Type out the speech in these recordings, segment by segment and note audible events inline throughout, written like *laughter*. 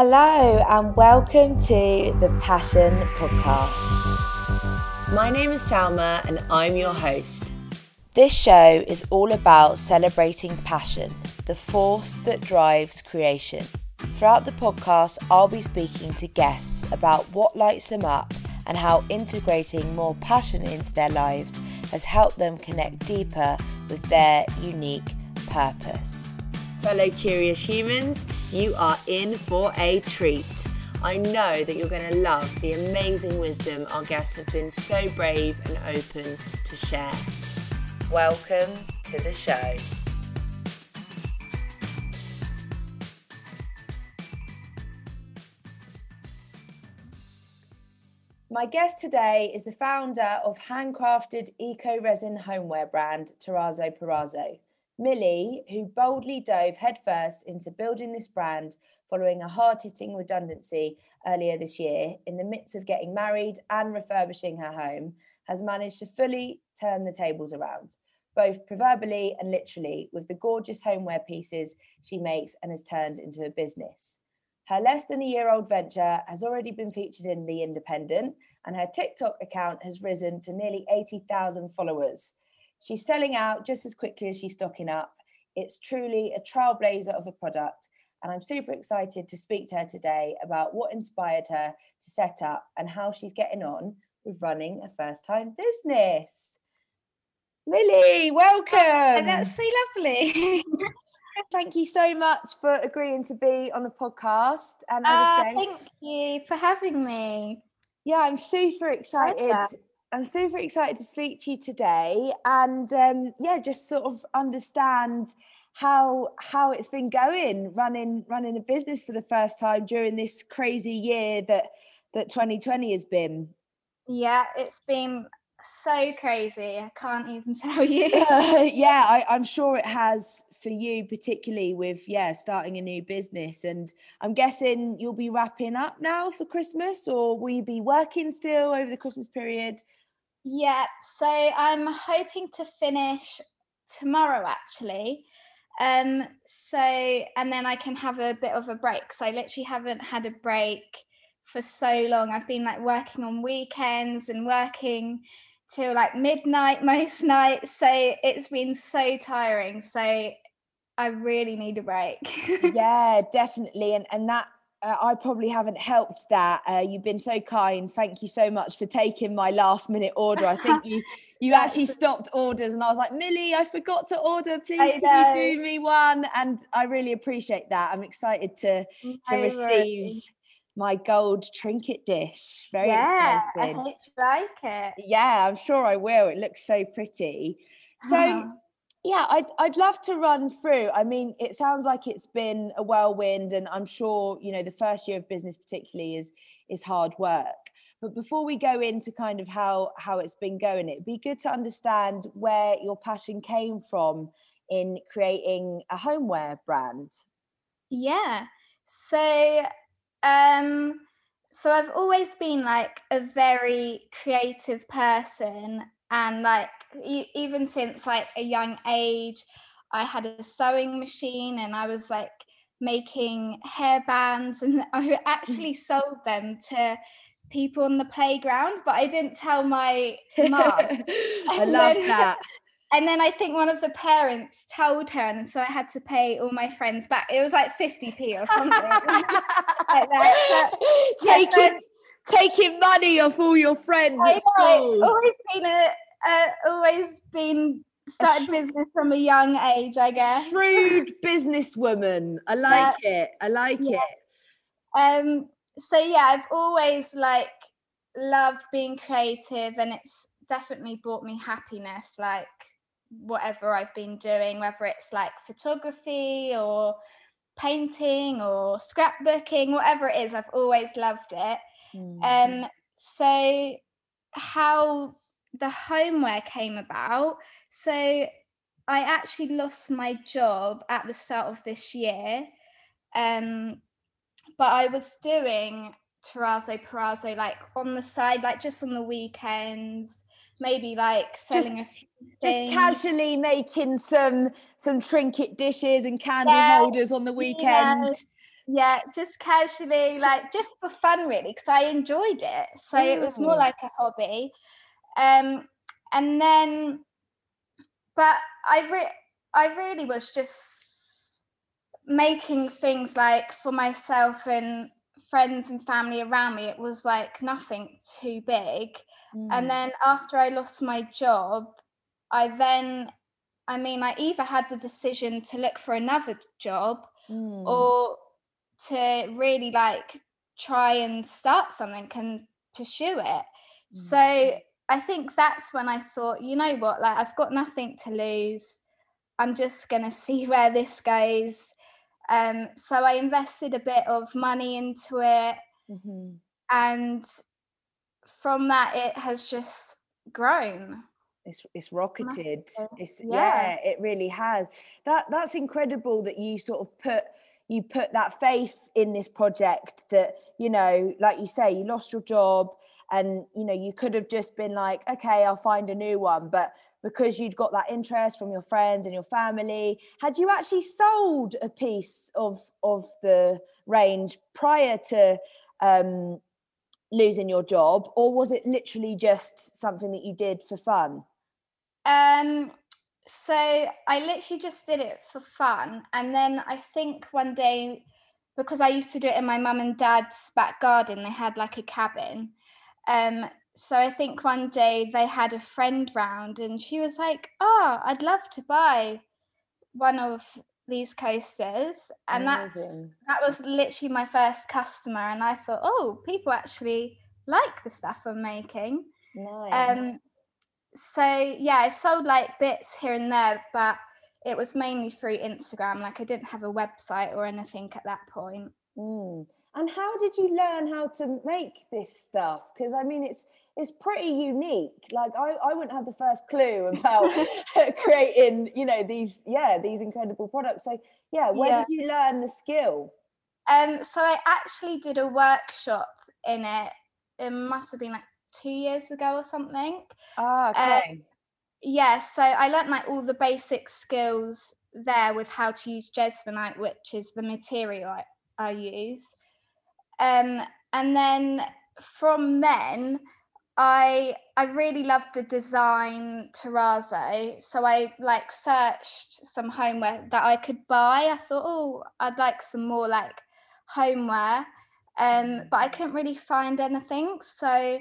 Hello, and welcome to the Passion Podcast. My name is Salma, and I'm your host. This show is all about celebrating passion, the force that drives creation. Throughout the podcast, I'll be speaking to guests about what lights them up and how integrating more passion into their lives has helped them connect deeper with their unique purpose. Fellow curious humans, you are in for a treat. I know that you're going to love the amazing wisdom our guests have been so brave and open to share. Welcome to the show. My guest today is the founder of handcrafted eco resin homeware brand Terrazzo Parazo. Milly, who boldly dove headfirst into building this brand following a hard hitting redundancy earlier this year in the midst of getting married and refurbishing her home, has managed to fully turn the tables around, both proverbially and literally, with the gorgeous homeware pieces she makes and has turned into a business. Her less than a year old venture has already been featured in The Independent, and her TikTok account has risen to nearly 80,000 followers. She's selling out just as quickly as she's stocking up. It's truly a trailblazer of a product. And I'm super excited to speak to her today about what inspired her to set up and how she's getting on with running a first time business. Milly, welcome. Oh, that's so lovely. *laughs* thank you so much for agreeing to be on the podcast and uh, thank you for having me. Yeah, I'm super excited I'm super excited to speak to you today, and um, yeah, just sort of understand how how it's been going running running a business for the first time during this crazy year that that 2020 has been. Yeah, it's been so crazy. I can't even *laughs* tell you. uh, *laughs* yeah, I, I'm sure it has for you, particularly with yeah starting a new business. And I'm guessing you'll be wrapping up now for Christmas, or will you be working still over the Christmas period? Yeah, so I'm hoping to finish tomorrow actually. Um, so and then I can have a bit of a break. So I literally haven't had a break for so long. I've been like working on weekends and working till like midnight *laughs* most nights. So it's been so tiring. So I really need a break. *laughs* yeah, definitely. And and that uh, I probably haven't helped that. Uh, you've been so kind. Thank you so much for taking my last minute order. I think you *laughs* you actually stopped orders, and I was like, Milly, I forgot to order. Please, can you do me one? And I really appreciate that. I'm excited to to receive my gold trinket dish. Very yeah, exciting. I hope you like it. Yeah, I'm sure I will. It looks so pretty. So. *laughs* Yeah I'd, I'd love to run through. I mean it sounds like it's been a whirlwind and i'm sure you know the first year of business particularly is is hard work. But before we go into kind of how how it's been going it'd be good to understand where your passion came from in creating a homeware brand. Yeah. So um so i've always been like a very creative person and like even since like a young age i had a sewing machine and i was like making hair bands and *laughs* i actually *laughs* sold them to people on the playground but i didn't tell my mom *laughs* i love then, that. and then i think one of the parents told her and so i had to pay all my friends back. It was like 50p or something. Like that but, taking taking money off all your friends I at school. always been a, uh, always been started sh- business from a young age, I guess. Shrewd businesswoman. I *laughs* like yeah. it. I like yeah. it. Um. So yeah, I've always like loved being creative, and it's definitely brought me happiness. Like whatever I've been doing, whether it's like photography or painting or scrapbooking, whatever it is, I've always loved it. Mm. Um, so how the homeware came about. So I actually lost my job at the start of this year. Um, but I was doing terrazzo parazo like on the side, like just on the weekends, maybe like selling just, a few things. Just casually making some some trinket dishes and candle yeah, holders on the weekend. yeah, just casually, like just for fun, really, because I enjoyed it. So it was more like a hobby. Um, and then, but I re- I really was just making things like for myself and friends and family around me. It was like nothing too big. Mm. And then after I lost my job, I then, I mean, I either had the decision to look for another job Mm. or to really like try and start something and pursue it. So Mm. I think that's when I thought, you know what, like I've got nothing to lose. I'm just gonna *laughs* see where this goes. Um, so I invested a bit of money into it, Mhm. and from that, it has just grown. It's it's rocketed. It's yeah. yeah, it really has. That that's incredible that you sort of put you put that faith in this project that you know, like you say, you lost your job and you know you could have just been like, okay, I'll find a new one, but because you'd got that interest from your friends and your family, had you actually sold a piece of of the range prior to um, losing your job, or was it literally just something that you did for fun? Um, so I literally just did it for fun, and then I think one day, because I used to do it in my mum and dad's back garden, they had like a cabin. Um, so I think one day they had a friend round, and she was like, "Oh, I'd love to buy one of these coasters," and that's that was literally my first customer, and I thought, "Oh, people actually like the stuff I'm making." Nice. Um, so yeah, I sold like bits here and there, but it was mainly through Instagram. Like I didn't have a website or anything at that point. Mm. And how did you learn how to make this stuff? Because I mean, it's it's pretty unique. Like I, I wouldn't have the first clue about *laughs* *laughs* creating, you know, these yeah these incredible products. So yeah, where Yeah. did you learn the skill? Um, so I actually did a workshop in it. It must have been like two years ago or something. Ah, Uh, okay. Yeah, so I learnt like all the basic skills there with how to use Jesmonite, which is the material I, I use. Um, and then from then, I I really loved the design terrazzo, so I like searched some homeware that I could buy. I thought, oh, I'd like some more like homeware, um, but I couldn't really find anything. So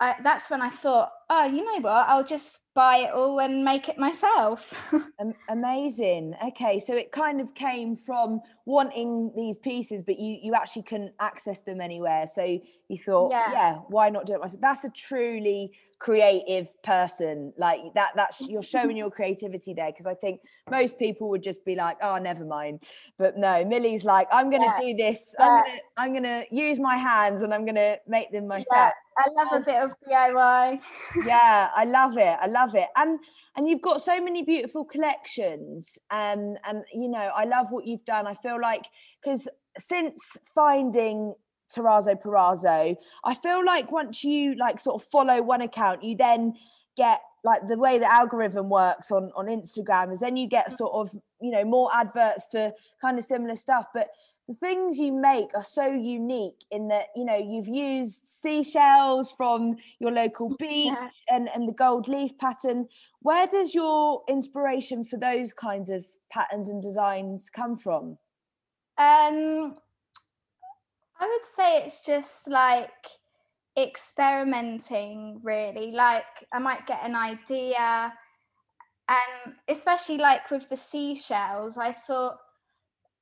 I, that's when I thought, oh, you know what? I'll just buy it all and make it myself. *laughs* Amazing. Okay, so it kind of came from wanting these pieces, but you you actually couldn't access them anywhere. So you thought, Yeah. yeah, why not do it myself? That's a truly creative person. Like that. That's you're showing *laughs* your creativity there. Because I think most people would just be like, oh, never mind. But no, Milly's like, I'm going to Yeah, do this. yeah. I'm gonna I'm gonna use my hands and I'm gonna make them myself. I love a bit of DIY. yeah i love it i love it. And and you've got so many beautiful collections um and you know i love what you've done. I feel like because since finding terrazzo Parazo, i feel like once you like sort of follow one account you then get like the way the algorithm works on on instagram is then you get sort of you know more adverts for kind of similar stuff. But the things you make are so unique in that you know you've used seashells from your local *laughs* beach Yeah. and and the gold leaf pattern where does your inspiration for those kinds of patterns and designs come from Um, I would say it's just like experimenting, really. Like I might get an idea, and especially like with the seashells, I thought,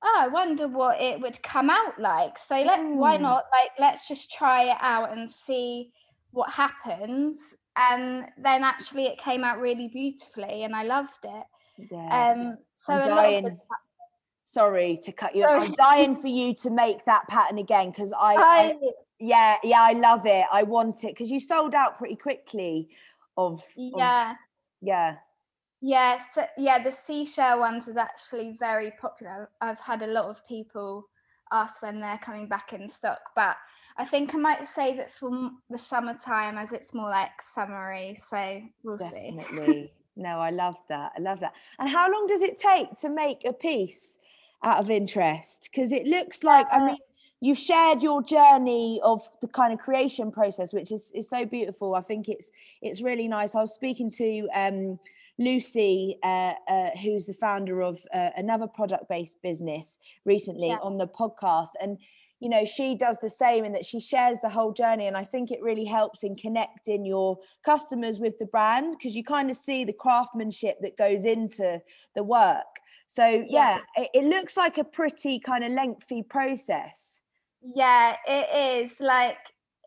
oh, I wonder what it would come out like. So let why Mm. not? Like let's just try it out and see what happens. And then actually, it came out really beautifully, and I loved it. yeah Um, so I'm a lot of the dying. sorry to cut you off. i'm dying for you to make that pattern again because I, *laughs* I I, yeah yeah i love it i want it because you sold out pretty quickly of, of yeah. Yeah Yeah, so yeah, the seashell ones is actually very popular. I've had a lot of people ask when they're coming back in stock, but I think I might save it for the summertime as it's more like summery. So we'll see. Definitely. no, I love that. I love that. And how long does it take to make a piece? out of interest? Because it looks like, I mean, you've shared your journey of the kind of creation process, which is, is so beautiful. I think it's it's really nice. I was speaking to um, Lucy, uh, uh, who's the founder of uh, another product based business recently yeah. on the podcast. And, you know, she does the same in that she shares the whole journey. And I think it really helps in connecting your customers with the brand because you kind of see the craftsmanship that goes into the work. So, yeah, yeah. It, it looks like a pretty kind of lengthy process. Yeah, it is. Like,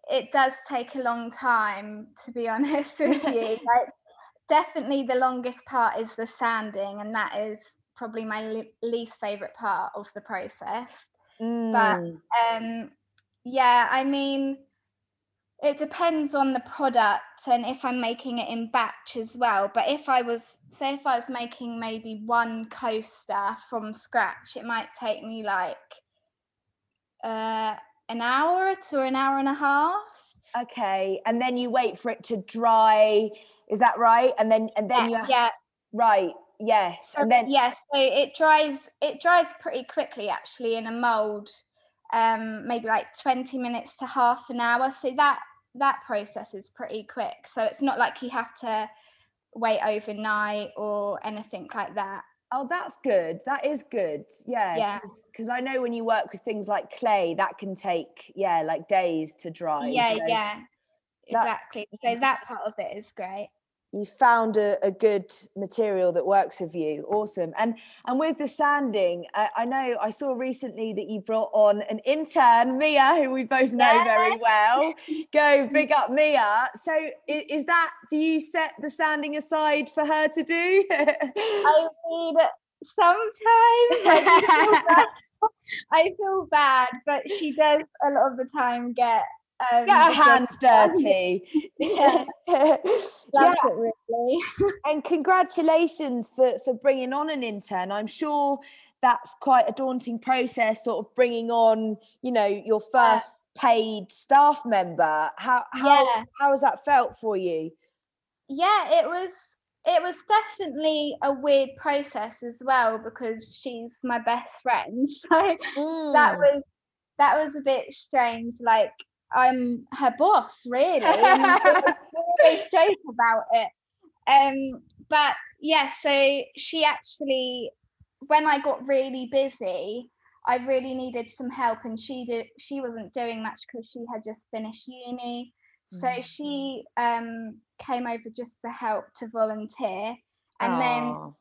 it does take a long time, to be *laughs* honest with you. *laughs* like, definitely the longest part is the sanding, and that is probably my le- least favorite part of the process. Mm. But um, yeah, I mean, it depends on the product and if I'm making it in batch as well. But if I was, say, if I was making maybe one coaster from scratch, it might take me like uh, an hour to an hour and a half. Okay, and then you wait for it to dry is that right? And then and then yeah, you yeah. right. Yes. And then yes, so it dries it dries pretty quickly actually in a mold. Um maybe like 20 minutes to half an hour. So that that process is pretty quick. So it's not like you have to wait overnight or anything like that. Oh, that's good. That is good. Yeah. Yeah. Because I know when you work with things like clay, that can take, yeah, like days to dry. Yeah, so yeah. Exactly. That, so that part of it is great you found a, a, good material that works with you. Awesome. And and with the sanding I, I, know i saw recently that you brought on an intern mia who we both know yeah. very well. Go big up mia. So is, is, that do you set the sanding aside for her to do? I mean sometimes I *laughs* feel bad but she does a lot of the time get um, get her hands *laughs* dirty. *laughs* yeah, yeah. really. *laughs* and congratulations for for bringing on an intern. I'm sure that's quite a daunting process, sort of bringing on, you know, your first paid staff member. How how yeah. how has that felt for you? Yeah, it was it was definitely a weird process as well because she's my best friend. So mm. that was that was a bit strange. Like I'm her boss, really. always *laughs* joke about it. Um, but yeah, so she actually, when I got really busy, I really needed some help, and she did. She wasn't doing much because she had just finished uni. So mm-hmm. she um, came over just to help to volunteer, and Aww. then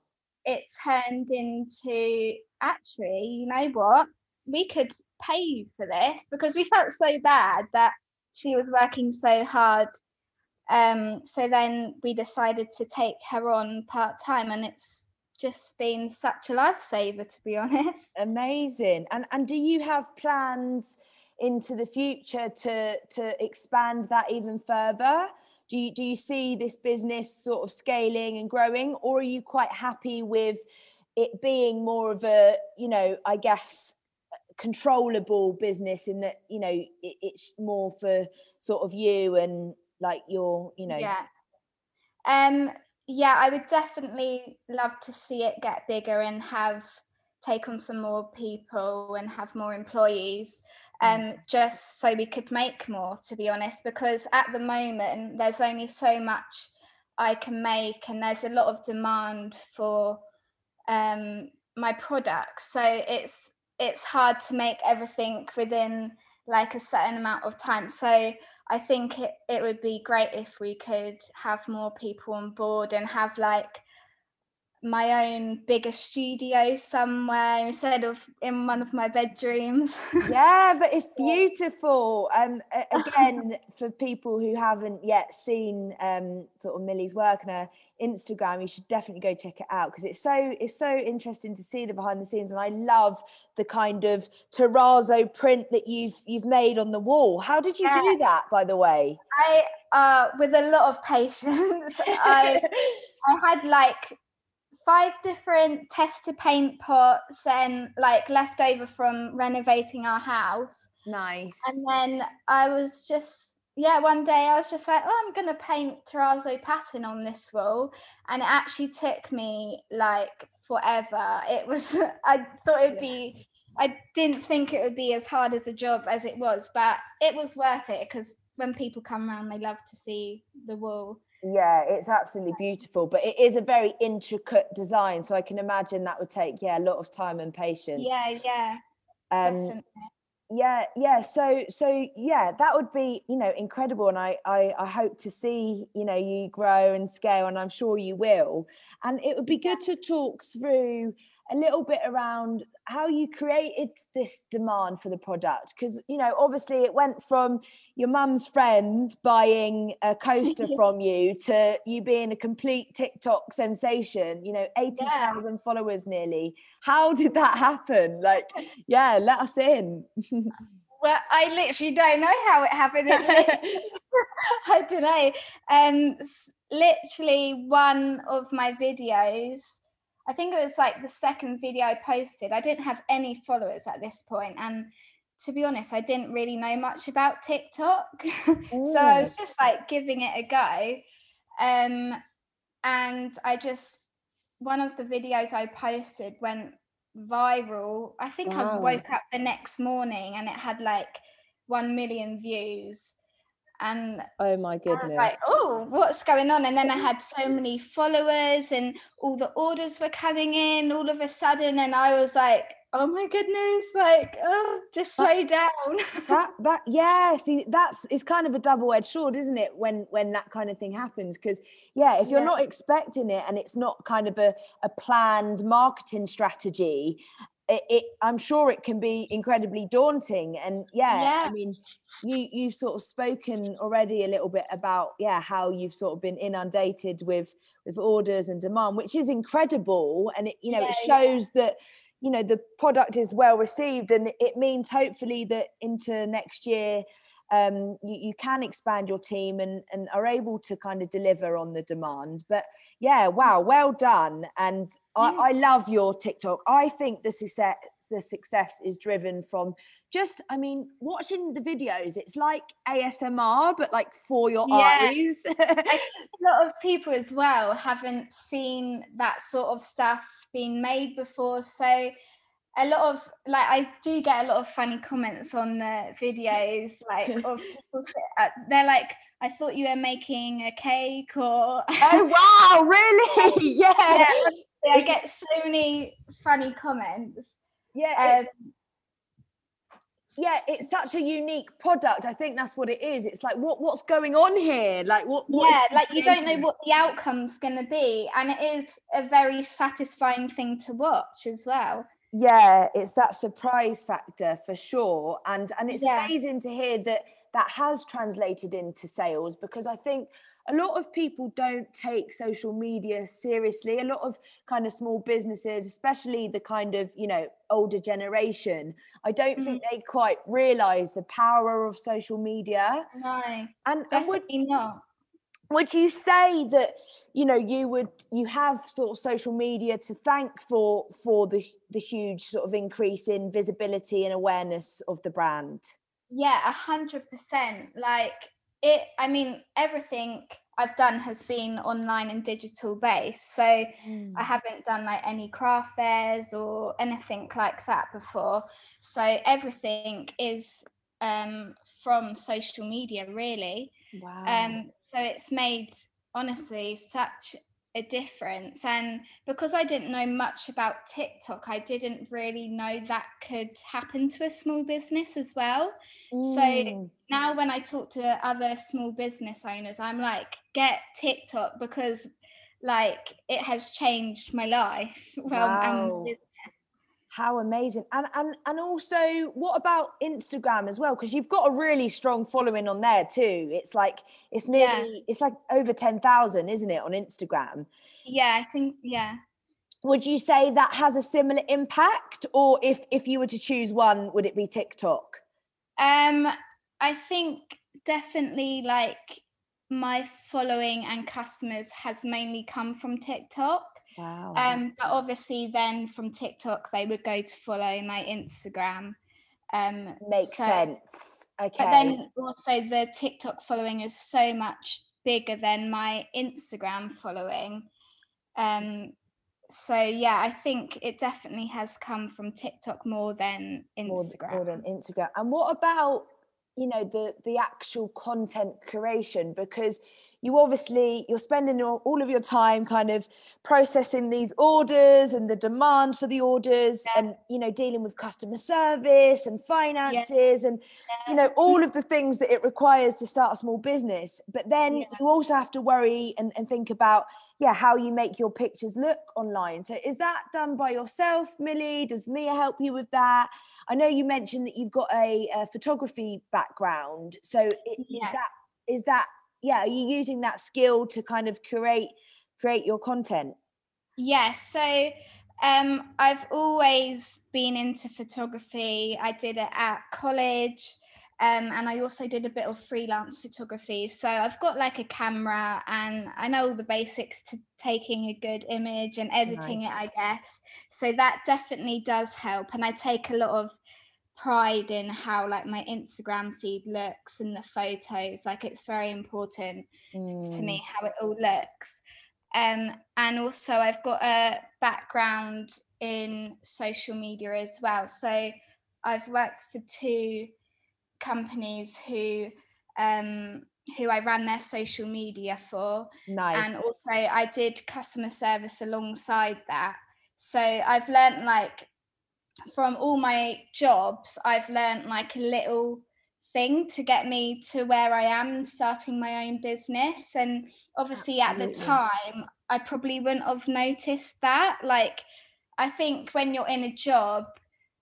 it turned into actually, you know what? We could pay you for this because we felt so bad that she was working so hard. Um, so then we decided to take her on part time, and it's just been such a lifesaver, to be *laughs* honest. Amazing. And and do you have plans into the future to to expand that even further? Do you do you see this business sort of scaling and growing, or are you quite happy with it being more of a, you know, I guess controllable business in that you know it, it's more for sort of you and like your you know yeah um yeah i would definitely love to see it get bigger and have take on some more people and have more employees mm. um just so we could make more to be honest because at the moment there's only so much i can make and there's a lot of demand for um my products so it's it's hard to make everything within like a certain amount of time. So I think it, it would be great if we could have more people on board and have like my own bigger studio somewhere instead of in one of my bedrooms. *laughs* yeah, but it's beautiful. Um, *laughs* again, for people who haven't yet seen um, sort of Milly's work and her Instagram, you should definitely go check it out because it's so it's so interesting to see the behind the scenes, and I love the kind of terrazzo print that you've you've made on the wall. How did you yeah. do that, by the way? I uh, with a lot of patience. *laughs* I I had like five different tester paint pots and like leftover from renovating our house. Nice. And then I was just yeah, one day I was just like, oh, I'm gonna paint terrazzo pattern on this wall, and it actually took me like forever. It was *laughs* I thought it'd be I didn't think it would be as hard as a job as it was, but it was worth it because when people come around, they love to see the wall. Yeah, it's absolutely beautiful, but it is a very intricate design. So I can imagine that would take, yeah, a lot of time and patience. Yeah, yeah. Um, definitely. Yeah, yeah. So, so yeah, that would be, you know, incredible. And I, I, I hope to see, you know, you grow and scale, and I'm sure you will. And it would be good to talk through a little bit around how you created this demand for the product because you know obviously it went from your mum's friend buying a coaster *laughs* from you to you being a complete tiktok sensation you know 80,000 yeah. followers nearly. How did that happen? Like yeah let us in. *laughs* Well i literally don't know how it happened. *laughs* I don't know um literally one of my videos I think it was like the second video I posted. I didn't have any followers at this point, and to be honest, I didn't really know much about TikTok, *laughs* so I was just like giving it a go. Um, and I just one of the videos I posted went viral. I think wow. I woke up the next morning and it had like one million views and oh my goodness I was like oh what's going on? And then i had so many followers and all the orders were coming in all of a sudden and i was like oh my goodness like oh just slow down. *laughs* that that yeah see that's it's kind of a double-edged sword isn't it when when that kind of thing happens? Because yeah if you're yeah. not expecting it and it's not kind of a, a planned marketing strategy it, it, i'm sure it can be incredibly daunting. And yeah, yeah, i mean you you've sort of spoken already a little bit about yeah how you've sort of been inundated with with orders and demand which is incredible. And it you know yeah, it shows yeah. that you know the product is well received and it means hopefully that into next year um, you, you, can expand your team and, and are able to kind of deliver on the demand. But yeah, wow, well done. And I, I love your TikTok. I think the success, the success is driven from just, I mean, watching the videos, it's like ASMR, but like for your yeah. eyes. *laughs* a lot of people as well haven't seen that sort of stuff being made before. So a lot of like I do get a lot of funny comments on the videos, *laughs* like of people uh, they're like, I thought you were making a cake or *laughs* Oh wow, really? *laughs* yeah. yeah. I get so many funny comments. Yeah. Um, yeah, it's such a unique product. I think that's what it is. It's like what what's going on here? Like what, what Yeah, like you don't know what the outcome's gonna be. And it is a very satisfying thing to watch as well yeah it's that surprise factor for sure and and it's yeah. amazing to hear that that has translated into sales because i think a lot of people don't take social media seriously a lot of kind of small businesses especially the kind of you know older generation i don't mm-hmm. think they quite realize the power of social media no and, and would, not would you say that you know you would you have sort of social media to thank for for the the huge sort of increase in visibility and awareness of the brand? Yeah a hundred percent. Like it i mean everything i've done has been online and digital based so mm. i haven't done like any craft fairs or anything like that before. So everything is um from social media really wow um so it's made honestly such a difference and because i didn't know much about tiktok i didn't really know that could happen to a small business as well mm. so now when i talk to other small business owners i'm like get tiktok because like it has changed my life *laughs* well wow. and how amazing. And and and also what about Instagram as well? Because you've got a really strong following on there too. It's like it's nearly yeah. it's like over 10,000, isn't it, on Instagram? Yeah, I think yeah. Would you say that has a similar impact or if if you were to choose one, would it be TikTok? Um I think definitely like my following and customers has mainly come from TikTok. Wow. Um, but obviously, then from TikTok, they would go to follow my Instagram. Um, Makes so, sense. Okay. But then also, the TikTok following is so much bigger than my Instagram following. Um, so yeah, I think it definitely has come from TikTok more than Instagram. More, more than Instagram. And what about you know the the actual content creation? Because you obviously you're spending all of your time kind of processing these orders and the demand for the orders yeah. and you know dealing with customer service and finances yeah. and yeah. you know all of the things that it requires to start a small business. But then you also have to worry and, and think about yeah how you make your pictures look online. So is that done by yourself milly? Does mia help you with that? I know you mentioned that you've got a, a photography background. So it, is that is that yeah are you using that skill to kind of create create your content yes so um, I've always been into photography. I did it at college. Um, and I also did a bit of freelance photography. So I've got like a camera and I know all the basics to taking a good image and editing nice. it, I guess. So that definitely does help. And I take a lot of pride in how like my Instagram feed looks and the photos. Like it's very important mm. to me mm. how it all looks. Um, and also I've got a background in social media as well. So I've worked for two companies who um, who I ran their social media for. Nice. And also I did customer service alongside that. So I've learned like from all my jobs, I've learned like a little thing to get me to where I am starting my own business. And obviously Absolutely. at the time, I probably wouldn't have noticed that. Like, I think when you're in a job,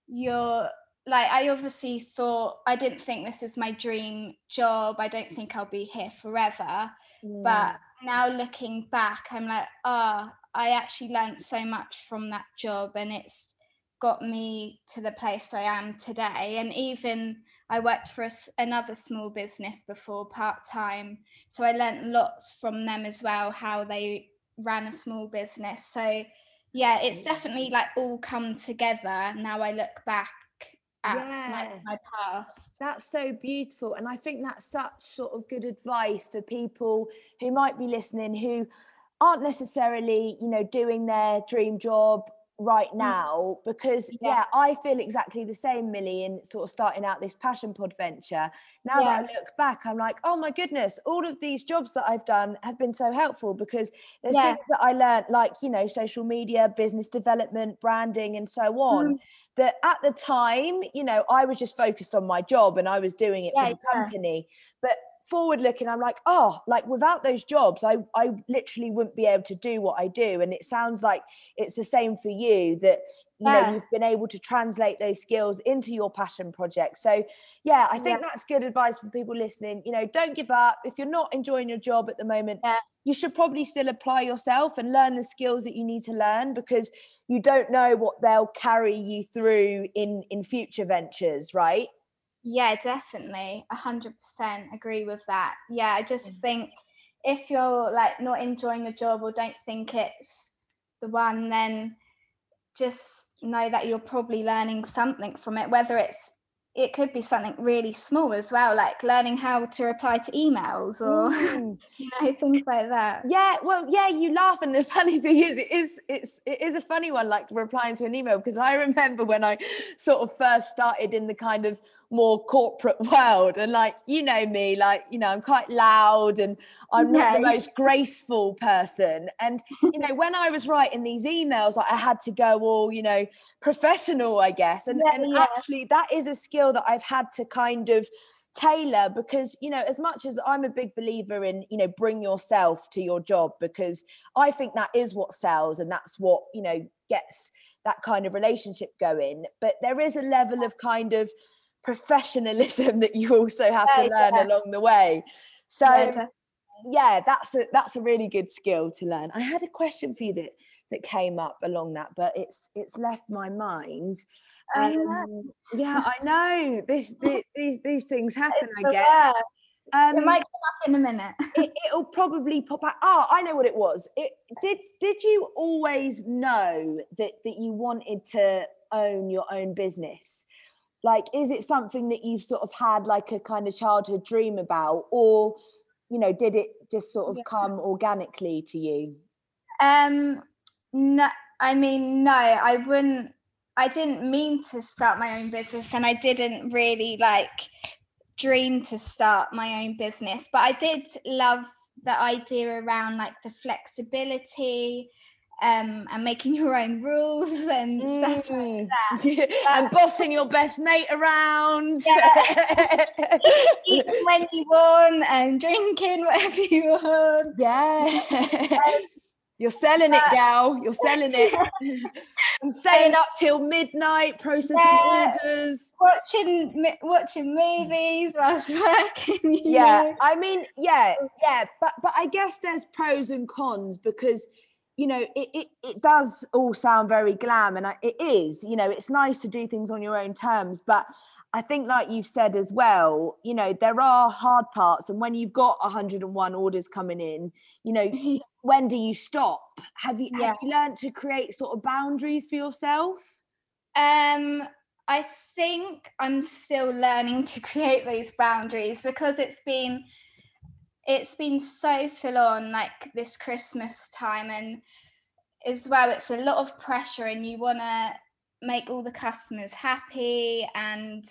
you're like, I obviously thought, I didn't think this is my dream job. I don't think I'll be here forever. Mm. But now looking back, I'm like, ah, oh, I actually learned so much from that job. And it's, got me to the place I am today. And even I worked for a, another small business before part time. So I learned lots from them as well, how they ran a small business. So yeah, it's definitely like all come together. Now I look back at yeah. my, my past. That's so beautiful. And I think that's such sort of good advice for people who might be listening who aren't necessarily, you know, doing their dream job right mm. now because yeah. yeah. I feel exactly the same, Milly, in sort of starting out this passion pod venture. Now yeah. that I look back, I'm like, oh my goodness, all of these jobs that I've done have been so helpful because there's yeah. things that I learned, like you know, social media, business development, branding, and so on. Mm. That at the time, you know, I was just focused on my job and I was doing it for the company. But forward looking i'm like oh like without those jobs i i literally wouldn't be able to do what i do and it sounds like it's the same for you that you yeah. know you've been able to translate those skills into your passion project so yeah i think yeah. that's good advice for people listening you know don't give up if you're not enjoying your job at the moment yeah. you should probably still apply yourself and learn the skills that you need to learn because you don't know what they'll carry you through in in future ventures right yeah, definitely. A hundred percent agree with that. Yeah, I just think if you're like not enjoying a job or don't think it's the one, then just know that you're probably learning something from it, whether it's it could be something really small as well, like learning how to reply to emails or mm. *laughs* you know things like that. Yeah, well, yeah, you laugh, and the *laughs* funny thing is, it is it's it is a funny one, like replying to an email, because I remember when I sort of first started in the kind of more corporate *laughs* world. And like you know me like you know i'm quite loud and i'm not the most graceful person. And you know when i was writing these emails like, i had to go all you know professional i guess. And, yeah, and yeah. actually that is a skill that i've had to kind of tailor because you know as much as i'm a big believer in you know bring yourself to your job because i think that is what sells and that's what you know gets that kind of relationship going. But there is a level of kind of professionalism *laughs* that you also have to learn yeah. along the way so yeah, yeah, that's a that's a really good skill to learn i had a question for you that that came up along that but it's it's left my mind um, yeah *laughs* i know this, this *laughs* these these things happen i guess um, it might come up in a minute. it, will probably pop out. Oh, I know what it was. It did. Did you always know that that you wanted to own your own business? Like is it something that you've sort of had like a kind of childhood dream about or you know did it just sort of yeah. come organically to you um no I mean, no, I wouldn't. I didn't mean to start my own business, and I didn't really like dream to start my own business. But I did love the idea around like the flexibility um, and making your own rules and mm. stuff like mm. that. *laughs* and bossing your best mate around. Yeah. *laughs* Eating when you want and drinking whatever *laughs* you want. Yeah. Um, you're selling it, gal. You're selling it. I'm staying um, up till midnight, processing yeah, orders, watching watching movies whilst working. Yeah, know? I mean, yeah, yeah, but but I guess there's pros and cons because you know it, it, it does all sound very glam and it is you know it's nice to do things on your own terms but i think like you've said as well you know there are hard parts and when you've got 101 orders coming in you know when do you stop? Have you, yeah. have you learned to create sort of boundaries for yourself? Um i think i'm still learning to create those boundaries because it's been it's been so full on like this Christmas time and as well it's a lot of pressure and you want to make all the customers happy and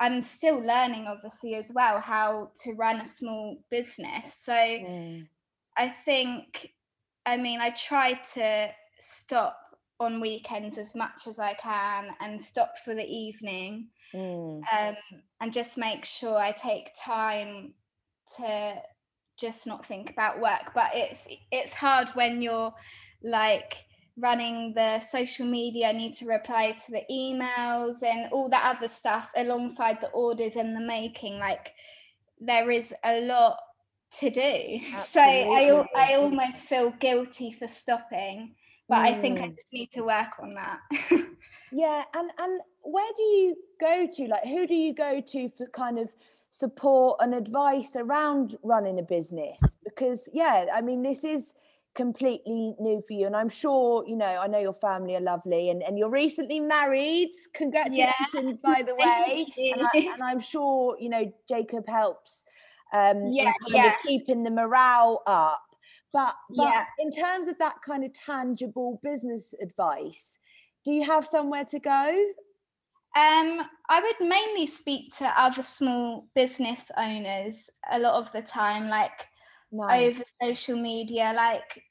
I'm still learning obviously as well how to run a small business so mm. I think I mean I try to stop on weekends as much as I can and stop for the evening mm. um, and just make sure I take time to just not think about work but it's it's hard when you're like running the social media need to reply to the emails and all that other stuff alongside the orders and the making like there is a lot to do Absolutely. *laughs* so I, I almost feel guilty for stopping but mm. i think i mm. just need to work on that *laughs* yeah and and where do you go to like who do you go to for kind of support and advice around running a business because yeah i mean this is completely new for you and i'm sure you know i know your family are lovely and, and you're recently married congratulations yeah. by the way and, I, am sure you know jacob helps um yeah, yeah. keeping the morale up but, but yeah. in terms of that kind of tangible business advice do you have somewhere to go um, I would mainly speak to other small business owners a lot of the time, like nice. over social media. Like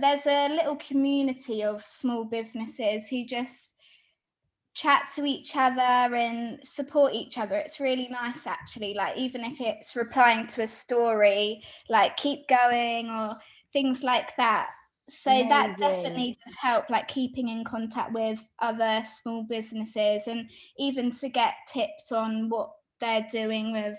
there's a little community of small businesses who just chat to each other and support each other. It's really nice actually. Like even if it's replying to a story, like keep going or things like that so Amazing. that definitely does help like keeping in contact with other small businesses and even to get tips on what they're doing with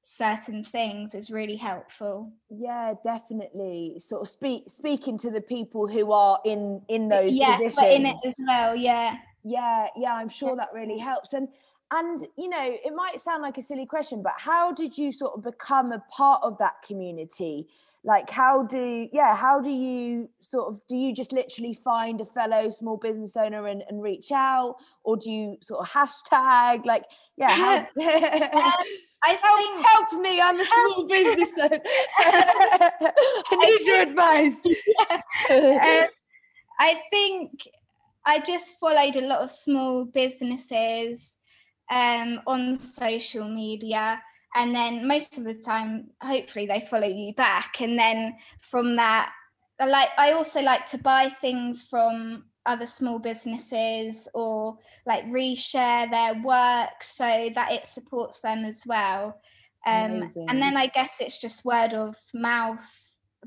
certain things is really helpful. Yeah definitely. Sort of speak speaking to the people who are in in those yeah, positions but in it as well yeah. Yeah yeah i'm sure that really helps. And and you know it might sound like a silly question but how did you sort of become a part of that community like how do yeah how do you sort of do you just literally find a fellow small business owner and, and reach out? Or do you sort of hashtag? Like yeah how, um, *laughs* *laughs* I help, think help me I'm a small *laughs* business owner. I need your advice. Yeah. um, I think I just followed a lot of small businesses um, on social media and then most of the time hopefully they follow you back. And then from that I like I also like to buy things from other small businesses or like reshare their work so that it supports them as well. Um, and then I guess it's just word of mouth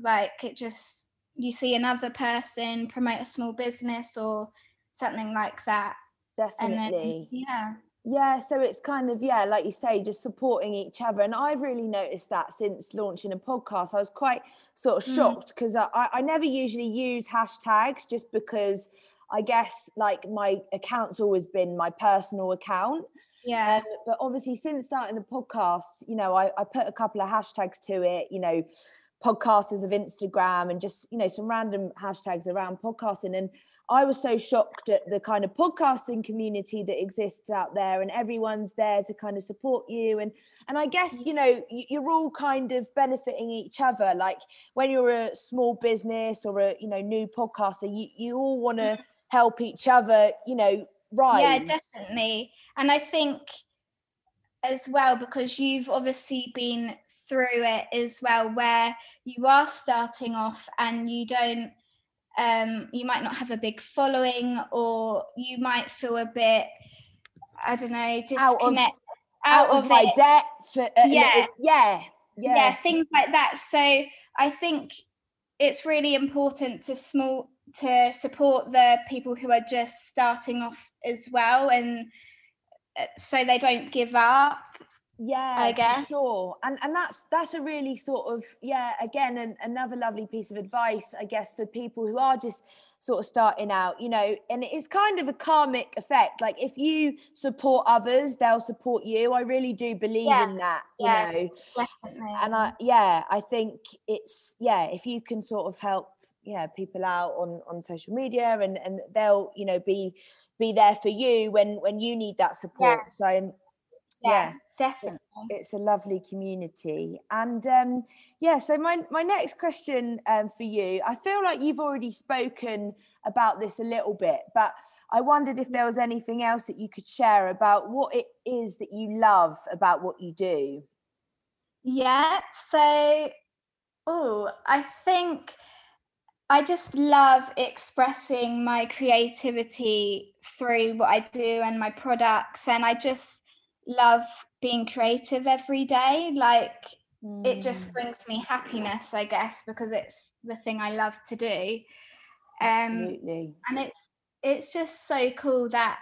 like it just you see another person promote a small business or something like that. Definitely then, yeah yeah, so it's kind of, yeah, like you say, just supporting each other. And I've really noticed that since launching a podcast. I was quite sort of mm. shocked because mm. I, I never usually use hashtags just because I guess like my account's always been my personal account. Yeah. Um, but obviously, since starting the podcast, you know, I, I put a couple of hashtags to it, you know, podcasters of Instagram and just, you know, some random hashtags around podcasting. And I was so shocked at the kind of podcasting community that exists out there, and everyone's there to kind of support you. And and I guess mm. you know you're all kind of benefiting each other. Like when you're a small business or a you know new podcaster, you you all want to mm. help each other, you know, right? Yeah, definitely. And I think as well, because you've obviously been through it as well, where you are starting off and you don't, um, you might not have a big following, or you might feel a bit, I don't know, disconnect out of, out of my depth. Uh, yeah. yeah. Yeah. Yeah. Things like that. So I think it's really important to small to support the people who are just starting off as well and uh, so they don't give up yeah i guess sure and and that's that's a really sort of yeah again an, another lovely piece of advice i guess for people who are just sort of starting out you know and it's kind of a karmic effect like if you support others they'll support you i really do believe yeah. in that you yeah, know definitely. and i yeah i think it's yeah if you can sort of help yeah people out on on social media and and they'll you know be be there for you when when you need that support yeah. so yeah, definitely. it's a lovely community. And um yeah so my my next question um, for you i feel like you've already spoken about this a little bit but i wondered if there was anything else that you could share about what it is that you love about what you do. Yeah so oh i think I just love expressing my creativity through what I do and my products. And I just love being creative every day. Like mm. it just mm. brings me happiness, I guess, because it's the thing I love to do. Um, Absolutely. And it's it's just so cool that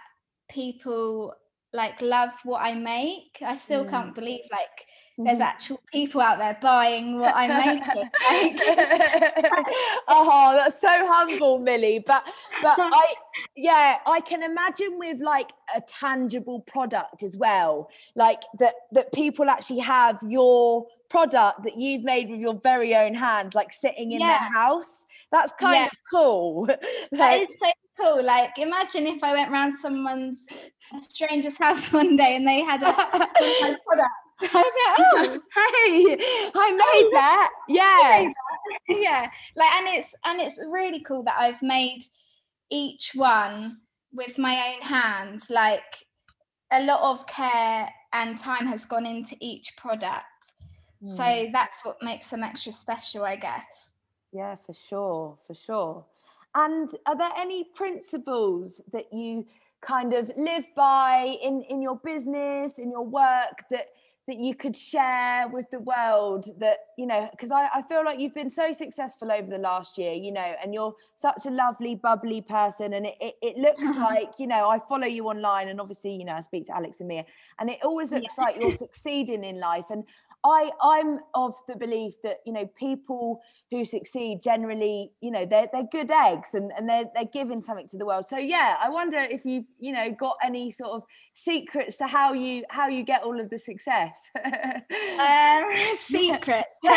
people like love what I make. I still mm. can't believe like there's mm-hmm. actual people out there buying what I'm making. *laughs* *laughs* *laughs* oh, that's so humble, Milly. But but I yeah, I can imagine with like a tangible product as well, like that that people actually have your product that you've made with your very own hands, like sitting in yeah. their house. That's kind yeah. of cool. like, that is so cool. Like imagine if I went around someone's a stranger's house *laughs* one day and they had a *laughs* *laughs* product so like, oh, hey, I made that. Yeah. yeah. Like, and it's and it's really cool that I've made each one with my own hands. Like a lot of care and time has gone into each product. Mm. So that's what makes them extra special, I guess. Yeah, for sure, for sure. And are there any principles that you kind of live by in in your business, in your work that that you could share with the world that you know because I, I feel like you've been so successful over the last year you know and you're such a lovely bubbly person and it, it, it looks *laughs* like you know i follow you online and obviously you know i speak to alex and mia and it always looks yeah. like you're succeeding in life and I I'm of the belief that you know people who succeed generally you know they're they're good eggs and, and they're they're giving something to the world. So yeah, I wonder if you you know got any sort of secrets to how you how you get all of the success. um, *laughs* secret. *laughs* *laughs* the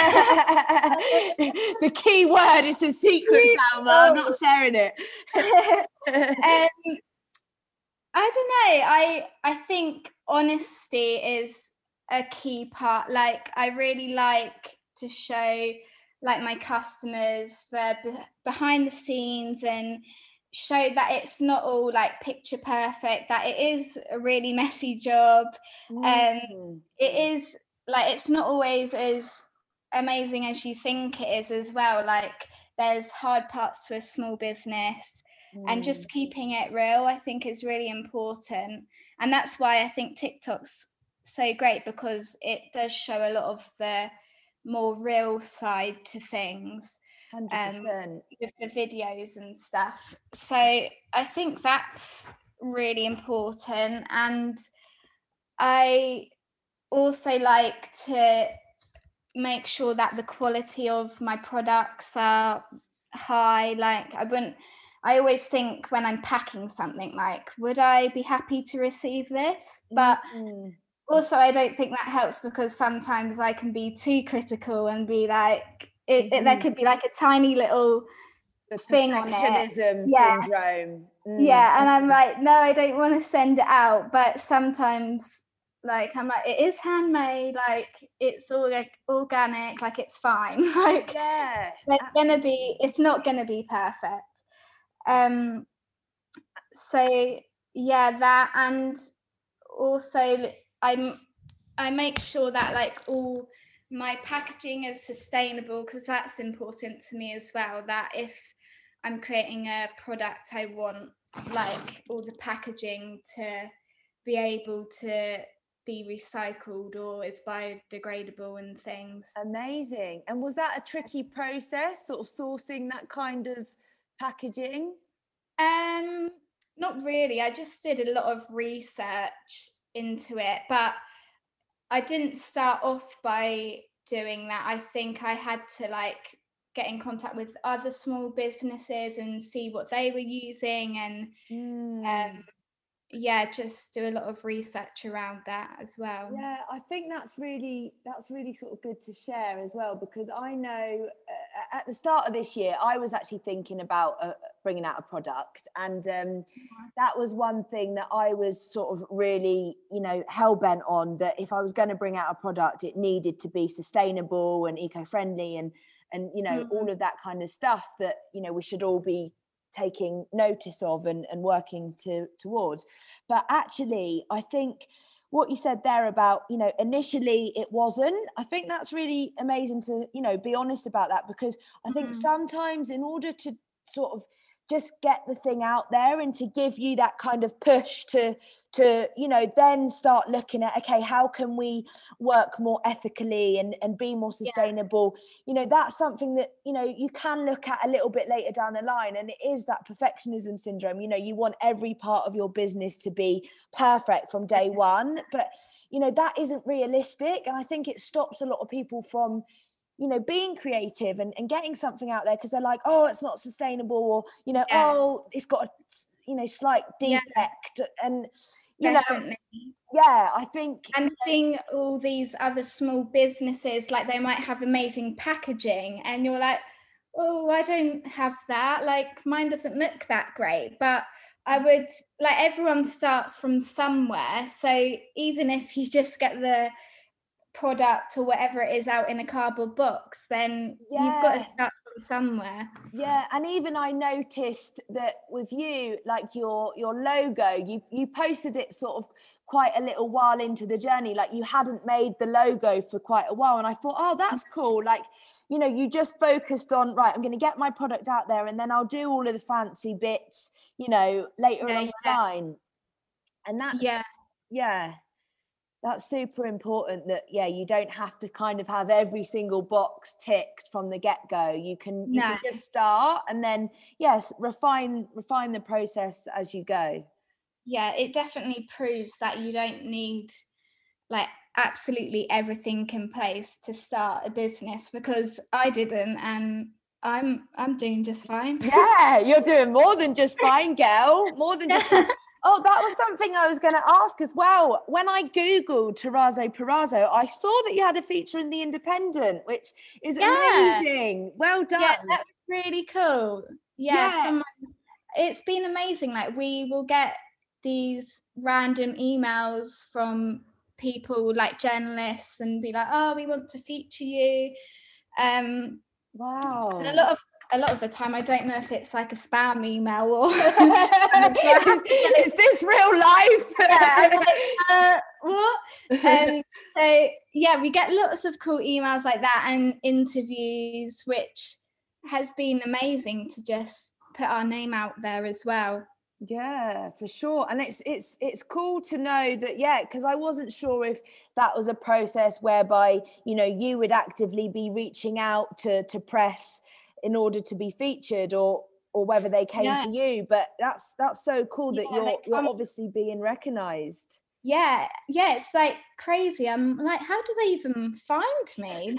key word is a secret, Salma. I'm not sharing it. um, I don't know. I I think honesty is a key part. Like I really like to show like my customers the behind the scenes and show that it's not all like picture perfect that it is a really *laughs* messy job and um, it mm. like it's not always as amazing as you think it is as well like there's hard parts to a small business mm. and just mm. keeping it real i think is really important and that's why i think tiktok's so great because it does show a lot of the more real side to things um, with the videos and stuff. So I think that's really important. And I also like to make sure that the quality of my products are high. Like I wouldn't I always think when I'm packing something like, would I be happy to receive this? But mm-hmm also i don't think that helps because sometimes i can be too critical and be like it, it, there mm-hmm. could be like a tiny little the thing on it yeah. syndrome mm. yeah and i'm mm-hmm. like no i don't want to send it out but sometimes like i'm like it is handmade like it's all like organic like it's fine *laughs* like yeah it's gonna be it's not gonna be perfect um so yeah, that and also I'm I make sure that like all my packaging is sustainable because that's important to me as well. That if I'm creating a product, I want like all the packaging to be able to be recycled or is biodegradable and things. Amazing. And was that a tricky process, sort of sourcing that kind of packaging? Um, not really. I just did a lot of research into it, but I didn't start off by doing that. I think I had to like get in contact with other small businesses and see what they were using and mm. um, yeah just do a lot of research around that as well yeah i think that's really that's really sort of good to share as well because i know uh, at the start of this year i was actually thinking about uh, bringing out a product and um, that was one thing that i was sort of really you know hell-bent on that if i was going to bring out a product it needed to be sustainable and eco-friendly and and you know mm-hmm. all of that kind of stuff that you know we should all be taking notice of and, and working to towards but actually i think what you said there about you know initially it wasn't i think that's really amazing to you know be honest about that because i think mm. sometimes in order to sort of just get the thing out there and to give you that kind of push to to you know then start looking at okay how can we work more ethically and and be more sustainable? Yeah. you know that's something that you know you can look at a little bit later down the line and it is that perfectionism syndrome. You know you want every part of your business to be perfect from day one but you know that isn't realistic and i think it stops a lot of people from you know being creative and, and getting something out there because they're like oh it's not sustainable or you know yeah. oh it's got a you know slight defect yeah. and you Definitely. know yeah i think and seeing all these other small businesses like they might have amazing packaging and you're like oh i don't have that like mine doesn't look that great but i mm. would like everyone starts from somewhere so even if you just get the product or whatever it is out in a cardboard box, then yeah. you've got to start from somewhere. Yeah, and even I noticed that with you, like your your logo, you you posted it sort of quite a little while into the journey like you hadn't made the logo for quite a while and i thought oh that's cool like you know you just focused on right i'm going to get my product out there and then i'll do all of the fancy bits you know later yeah, along yeah. the line and that's yeah yeah that's super important that yeah you don't have to kind of have every single box ticked from the get-go. You can you no. can just start and then yes refine refine the process as you go. Yeah it definitely proves that you don't need like absolutely everything in place to start a business because i didn't and i'm i'm doing just fine. Yeah you're doing more than just *laughs* fine girl. More than just Oh, that was something I was going to ask as well. When I Googled Terrazzo Parazo, I saw that you had a feature in The Independent, which is yeah. amazing. Well done. Yeah, that's really cool. Yeah, yeah. It's been amazing. Like, we will get these random emails from people like journalists and be like, oh, we want to feature you. Um, wow. And a lot of a lot of the time I don't know if it's like a spam email or *laughs* *laughs* is, is, this real life? *laughs* yeah, like, uh, what? Um, so yeah, we get lots of cool emails like that and interviews, which has been amazing to just put our name out there as well. Yeah, for sure. And it's it's it's cool to know that yeah, because I wasn't sure if that was a process whereby, you know, you would actively be reaching out to to press in order to be featured or or whether they came yeah. to you but that's that's so cool that yeah, you're you're obviously being recognized yeah yeah it's like crazy i'm like how do they even find me *laughs* *laughs*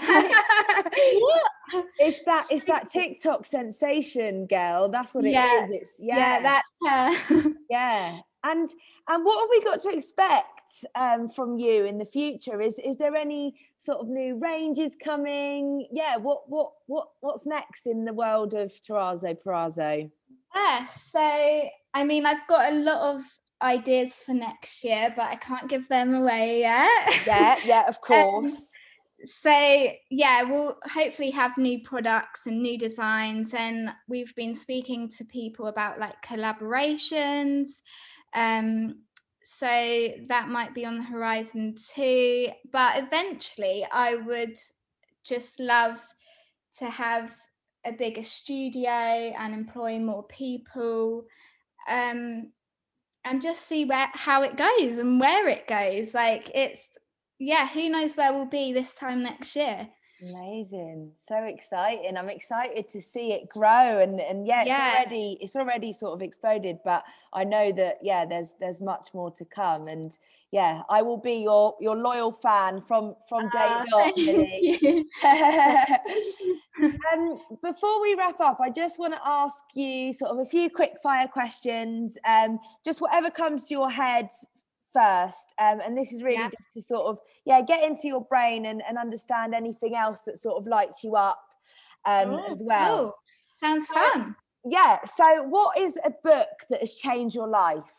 it's that it's that tiktok sensation girl that's what it yeah. is. it's yeah, yeah that's uh... yeah *laughs* and and what have we got to expect um, from you in the future? Is is there any sort of new ranges coming? Yeah, what what what what's next in the world of Terrazzo Parazo? Yeah, so I mean, I've got a lot of ideas for next year, but I can't give them away yet. Yeah, yeah, of *laughs* course. um, so yeah, we'll hopefully have new products and new designs, and we've been speaking to people about like collaborations. Um, so that might be on the horizon too. But eventually, I would just love to have a bigger studio and employ more people. Um, and just see where how it goes and where it goes. Like it's yeah, who knows where we'll be this time next year. Amazing. So exciting. I'm excited to see it grow and and yeah, it's Yeah. already it's already sort of exploded, but I know that yeah, there's there's much more to come and yeah, I will be your your loyal fan from from day Ah, dot, *laughs* *laughs* um, before we wrap up, I just want to ask you sort of a few quick fire questions. Um, just whatever comes to your head first. Um, and this is really Yeah. just to sort of yeah get into your brain and, and understand anything else that sort of lights you up um, Oh, as well. cool. Sounds So- fun. Yeah. So, what is a book that has changed your life?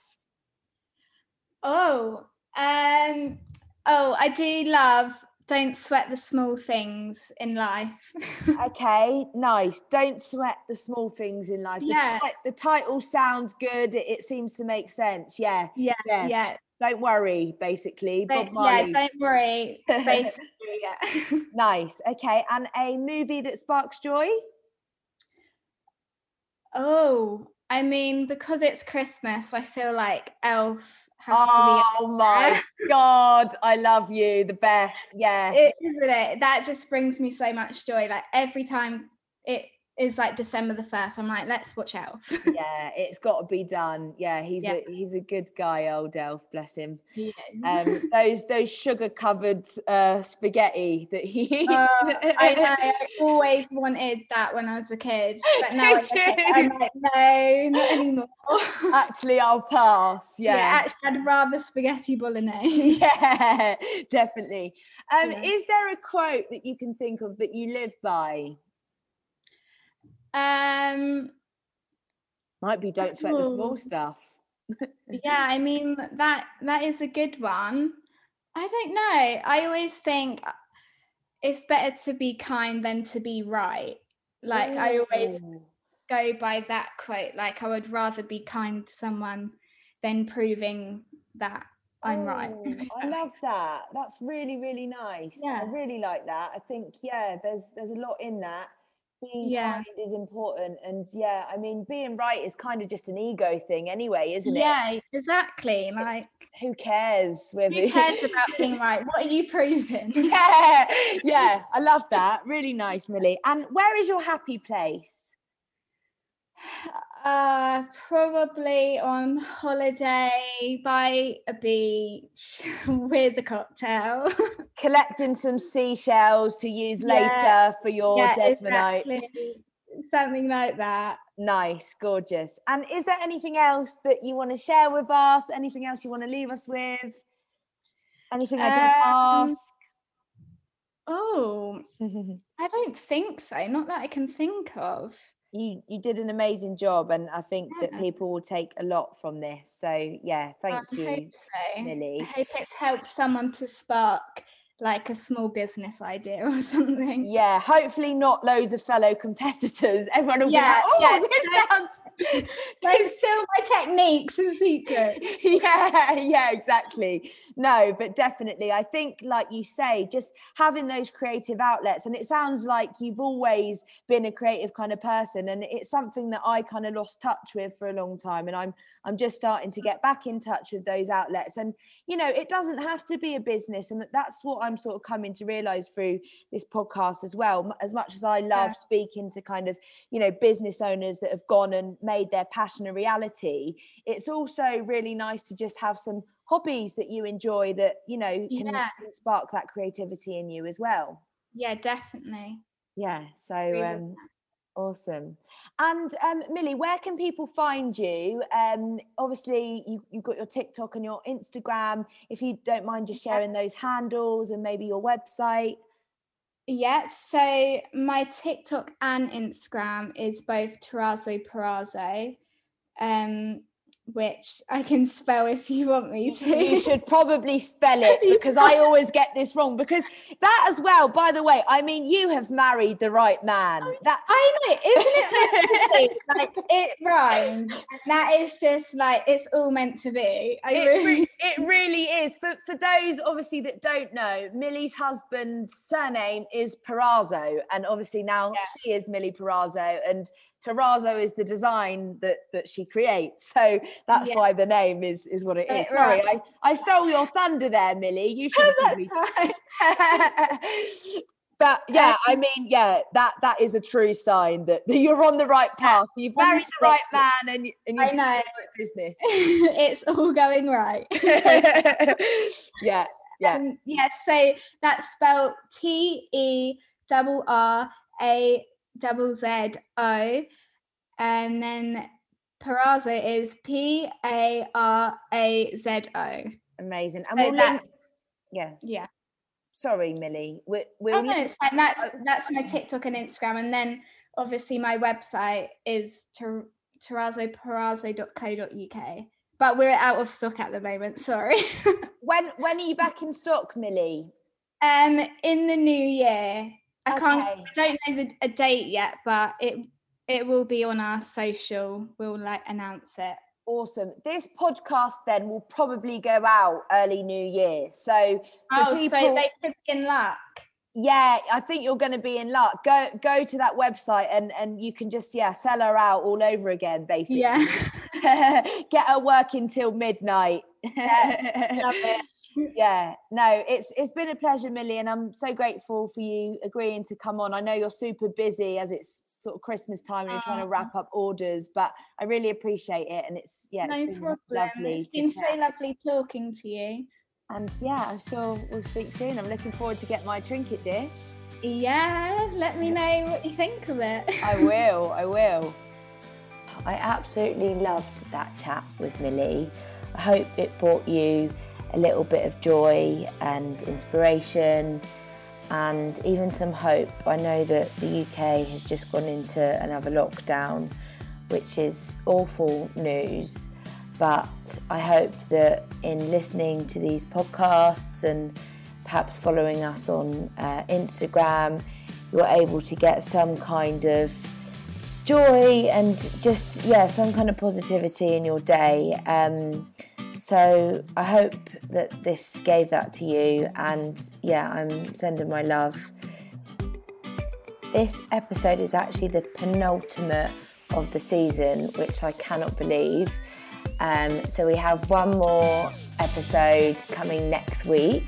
Oh, um, oh, I do love Don't Sweat the Small Things in Life. *laughs* Okay, nice. Don't sweat the small things in life. The, Yeah. the title sounds good. It, it seems to make sense. Yeah. yeah, Yeah. yeah. Don't worry, basically. Don't, Marley. yeah, don't worry. Basically, yeah. *laughs* Nice. Okay. And a movie that sparks joy? oh, I mean, because it's Christmas, I feel like Elf has Oh my *laughs* God. I love you. The best. Yeah. It, isn't it? That just brings me so much joy. Like every time it is like December the first, I'm like, let's watch Elf. *laughs* yeah. It's got to be done. Yeah. He's Yeah. a he's a good guy, old elf. Bless him. Yeah. Um, those those sugar covered uh, spaghetti that he. Uh, I know. *laughs* I always wanted that when I was a kid, but *laughs* now I I'm like, no, not anymore. Actually, I'll pass. yeah. Yeah. actually, I'd rather spaghetti bolognese. Yeah, definitely. Um, Yeah. Is there a quote that you can think of that you live by? Um, Might be don't sweat the small stuff. *laughs* yeah, I mean that that is a good one. I don't know. I always think uh, it's better to be kind than to be right. Like I always go by that quote. Like I would rather be kind to someone than proving that I'm right. Oh, I *laughs* love that. That's really, really nice. Yeah. I really like that. I think, yeah, there's there's a lot in that. Being Yeah. kind is important. And yeah, I mean, being right is kind of just an ego thing anyway, isn't it? yeah, exactly. It's- Like Who cares who cares about *laughs* being right? What are you proving? yeah, yeah, I love that. Really nice, Milly. And where is your happy place? Uh, probably on holiday by a beach *laughs* with a cocktail. *laughs* Collecting some seashells to use Yeah, later for your yeah, Jesmonite. exactly. Something like that. Nice, gorgeous. And is there anything else that you want to share with us? Anything else you want to leave us with? Anything I Um, didn't Oh, ask? Oh, *laughs* I don't think so. Not that I can think of. You you did an amazing job, and I think that people will take a lot from this. So yeah, thank I you, hope so. Milly. I hope it's helped someone to spark like a small business idea or *laughs* something. Yeah, hopefully not loads of fellow competitors. Everyone will Yeah, be like, "Oh, yeah, this sounds." *laughs* *laughs* Like still my techniques in secret. yeah, yeah, exactly. No, but definitely, I think, like you say, just having those creative outlets, and it sounds like you've always been a creative kind of person, and it's something that I kind of lost touch with for a long time, and I'm I'm just starting to get back in touch with those outlets, and you know, it doesn't have to be a business, and that's what I'm sort of coming to realize through this podcast as well. As much as I love Yeah. speaking to kind of you know business owners that have gone and made their passion a reality it's also really nice to just have some hobbies that you enjoy that you know can, Yeah. spark that creativity in you as well Yeah, definitely. yeah so um awesome and um milly where can people find you um obviously you, you've got your tiktok and your instagram if you don't mind just sharing those handles and maybe your website Yep. So my TikTok and Instagram is both Terrazzo Parazo. Um, which I can spell if you want me to. You *laughs* should probably spell it because I always get this wrong. Because that as well, by the way, I mean you have married the right man. That I know, isn't it? *laughs* like it rhymes. And that is just like it's all meant to be. I it, really re- it really is. But for those obviously that don't know, Milly's husband's surname is Parazo, and obviously now Yeah. she is Milly Parazo, and Terrazzo is the design that that she creates. So that's Yeah. why the name is is what it is. It Sorry, I. I stole your thunder there, Milly. You *laughs* should probably *laughs* but yeah, *laughs* I mean, yeah, that that is a true sign that, that you're on the right path. You've married the right man, and you- and you're doing the know. right business. it's all going right. yeah, yeah, Um, yes, so that's spelled T E double R A double Z O, and then Parazo is P A R A Z O. amazing. And So we'll that- link. Yes. Yeah. Sorry, Milly. We're, we'll Oh no, it's fine. That's that's my TikTok and Instagram, and then obviously my website is ter- terrazzoparazo.co.uk. But we're out of stock at the moment. Sorry. *laughs* when when are you back in stock, Milly? um, in the new year, I can't. Okay. I don't know the, a date yet, but it it will be on our social. We'll like announce it. Awesome. This podcast then will probably go out early New Year. So oh, people, so they could be in luck. yeah, I think you're going to be in luck. Go go to that website and and you can just yeah sell her out all over again, basically. Yeah. *laughs* Get her working till midnight. *laughs* Love it. Yeah no it's it's been a pleasure milly and i'm so grateful for you agreeing to come on i know you're super busy as it's sort of christmas time and you're trying to Oh. wrap up orders but i really appreciate it and it's yeah no it's been problem. lovely It's to been so chat. lovely talking to you. and yeah i'm sure we'll speak soon i'm looking forward to get my trinket dish Yeah, let me know what you think of it. I will, I will. I absolutely loved that chat with Milly. I hope it brought you a little bit of joy and inspiration and even some hope. I know that the UK has just gone into another lockdown, which is awful news. But I hope that in listening to these podcasts and perhaps following us on uh, Instagram, you're able to get some kind of joy and just yeah some kind of positivity in your day um, so i hope that this gave that to you and yeah i'm sending my love. This episode is actually the penultimate of the season which i cannot believe. Um, so we have one more episode coming next week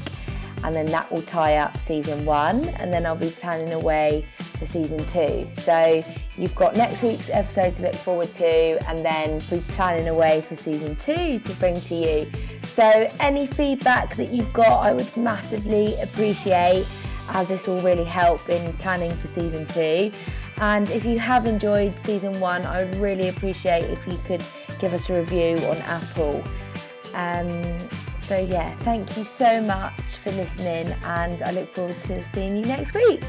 and then that will tie up season one and then i'll be planning away for season two. So you've got next week's episode to look forward to and then we're planning away for season two to bring to you. So any feedback that you've got i would massively appreciate as this will really help in planning for season two. And if you have enjoyed season one i would really appreciate if you could give us a review on apple. Um, so, yeah, thank you so much for listening, and I look forward to seeing you next week.